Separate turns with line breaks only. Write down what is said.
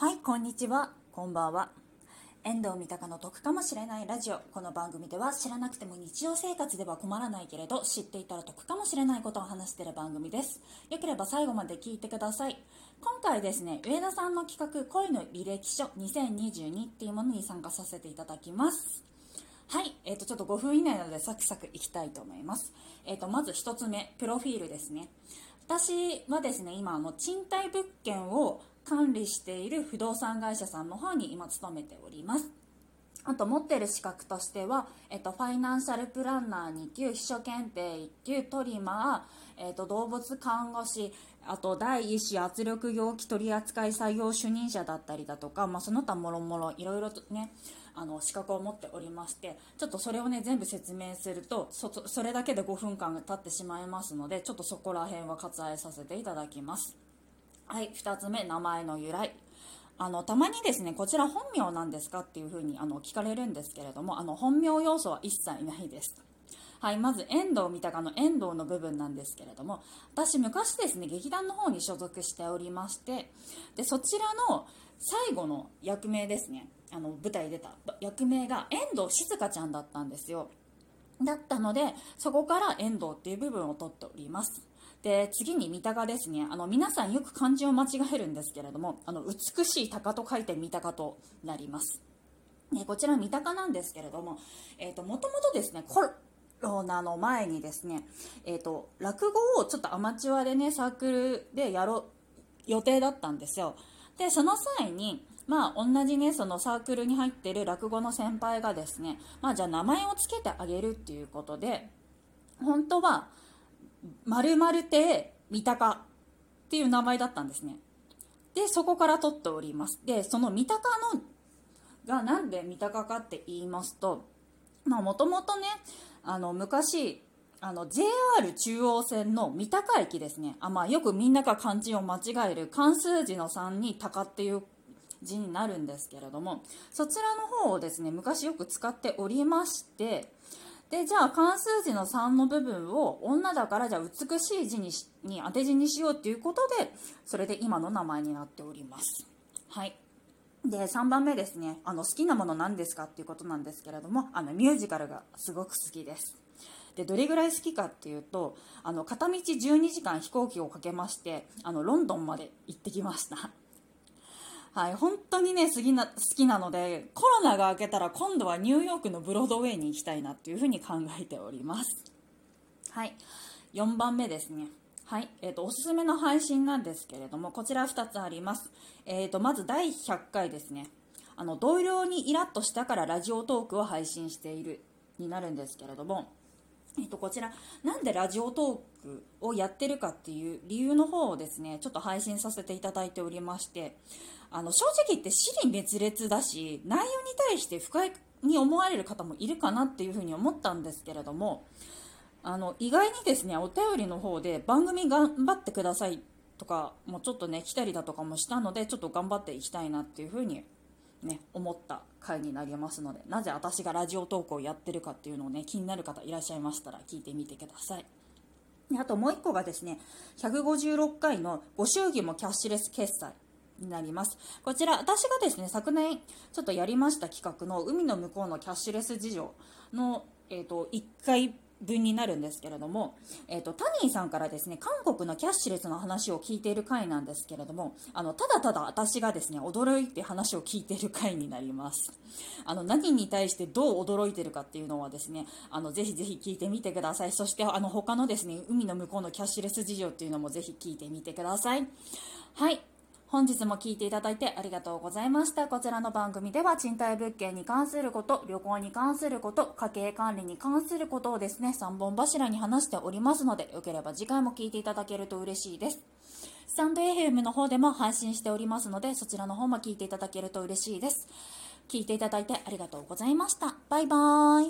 はい、こんにちは。こんばんは。遠藤三鷹の得かもしれないラジオ。この番組では知らなくても日常生活では困らないけれど、知っていたら得かもしれないことを話している番組です。よければ最後まで聞いてください。今回ですね、上田さんの企画、恋の履歴書2022っていうものに参加させていただきます。はい、えっ、ー、と、ちょっと5分以内なのでサクサクいきたいと思います。えっ、ー、と、まず1つ目、プロフィールですね。私はですね、今、あの、賃貸物件を管理している不動産会社さんの方に今勤めております。あと持ってる資格としては、えっと、ファイナンシャルプランナー2級、秘書検定1級、トリマー、えっと、動物看護師、あと第一子圧力容器取扱作業主任者だったりだとか、まあ、その他もろもろいろいろとね、あの資格を持っておりましてちょっとそれをね全部説明するとそれだけで5分間が経ってしまいますのでちょっとそこら辺は割愛させていただきますはい2つ目名前の由来。あのたまにですねこちら本名なんですかっていうふうにあの聞かれるんですけれどもあの本名要素は一切ないです。はい、まず遠藤三鷹の遠藤の部分なんですけれども私昔ですね劇団の方に所属しておりましてでそちらの最後の役名ですねあの舞台出た役名が遠藤静香ちゃんだったんですよ。だったのでそこから遠藤っていう部分を取っております。で次に三鷹ですね。あの皆さんよく漢字を間違えるんですけれどもあの美しい鷹と書いて三鷹となります。ね、こちら三鷹なんですけれども、えーと、もともとですねコロナの前にですね、えーと落語をちょっとアマチュアでねサークルでやろう予定だったんですよ。でその際にまあ、同じね、そのサークルに入ってる落語の先輩がですね、まあ、じゃあ名前を付けてあげるっていうことで、本当は、〇〇亭三鷹っていう名前だったんですね。で、そこから取っております。で、その三鷹の、がなんで三鷹かって言いますと、まあ、もともとね、あの、昔、あの JR 中央線の三鷹駅ですねあ、まあ、よくみんなが漢字を間違える漢数字の3に鷹っていう字になるんですけれどもそちらの方をですね昔よく使っておりましてでじゃあ漢数字の3の部分を女だからじゃあ美しい字にに当て字にしようということでそれで今の名前になっております。はい。で3番目ですね。あの好きなもの何ですかっていうことなんですけれどもあのミュージカルがすごく好きです。でどれぐらい好きかっていうとあの片道12時間飛行機をかけましてあのロンドンまで行ってきました。はい、本当にね好きな好きなのでコロナが明けたら今度はニューヨークのブロードウェイに行きたいなっていうふうに考えております。はい4番目ですね。はい、えーと、おすすめの配信なんですけれどもこちら2つあります、えーと、まず第100回ですね。あの同僚にイラッとしたからラジオトークを配信しているになるんですけれどもえっと、こちら、なんでラジオトークをやってるかっていう理由の方をですね、ちょっと配信させていただいておりまして、あの、正直言って死に滅裂だし、内容に対して不快に思われる方もいるかなっていうふうに思ったんですけれども、あの、意外にですね、お便りの方で番組頑張ってくださいとかもちょっとね、来たりだとかもしたので、ちょっと頑張っていきたいなっていうふうにね、思った回になりますのでなぜ私がラジオ投稿をやってるかっていうのをね気になる方いらっしゃいましたら聞いてみてください。あともう1個がですね156回のご祝儀もキャッシュレス決済になります。こちら私がですね昨年ちょっとやりました企画の海の向こうのキャッシュレス事情の、えーと、1回分になるんですけれども、えーと、タニーさんからですね韓国のキャッシュレスの話を聞いている回なんですけれどもあのただただ私がですね驚いて話を聞いている回になります。あの何に対してどう驚いてるかっていうのはですねあのぜひぜひ聞いてみてください。そしてあの他のですね海の向こうのキャッシュレス事情っていうのもぜひ聞いてみてください。はい。本日も聞いていただいてありがとうございました。こちらの番組では賃貸物件に関すること、旅行に関すること、家計管理に関することをですね、3本柱に話しておりますので、よければ次回も聞いていただけると嬉しいです。スタンド FM の方でも配信しておりますので、そちらの方も聞いていただけると嬉しいです。聞いていただいてありがとうございました。バイバーイ。